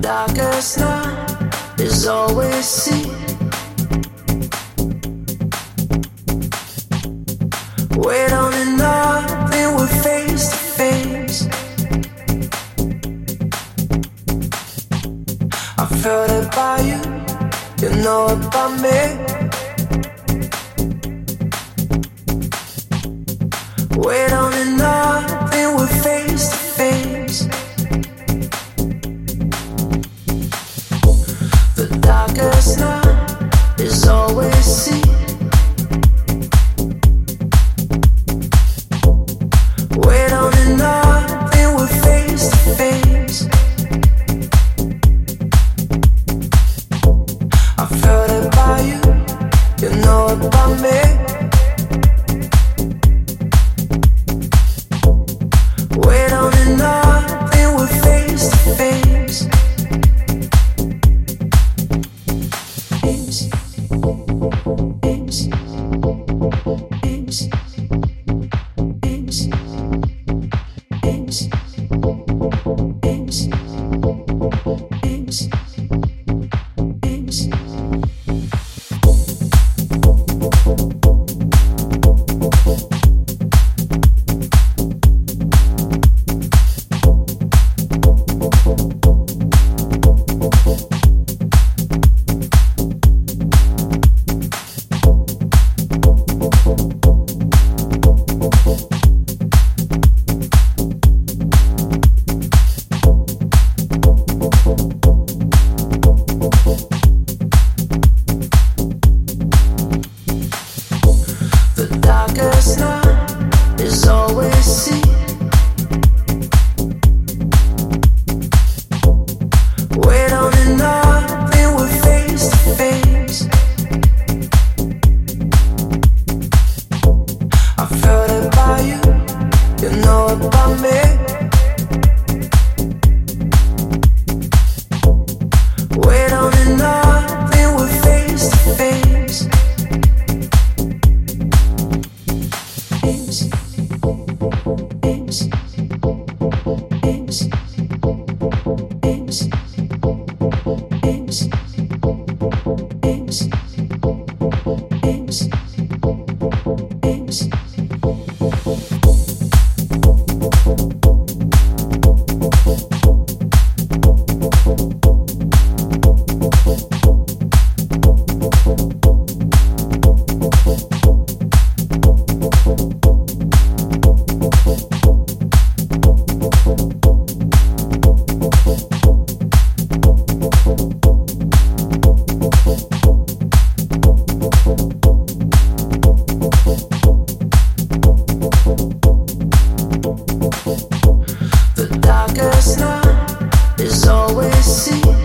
darkest night is always seen. Wait on and nothing, we're face to face. I felt it by you, you know about me. Always seen. darkest night is always seen. Face, The darkest night is always seen.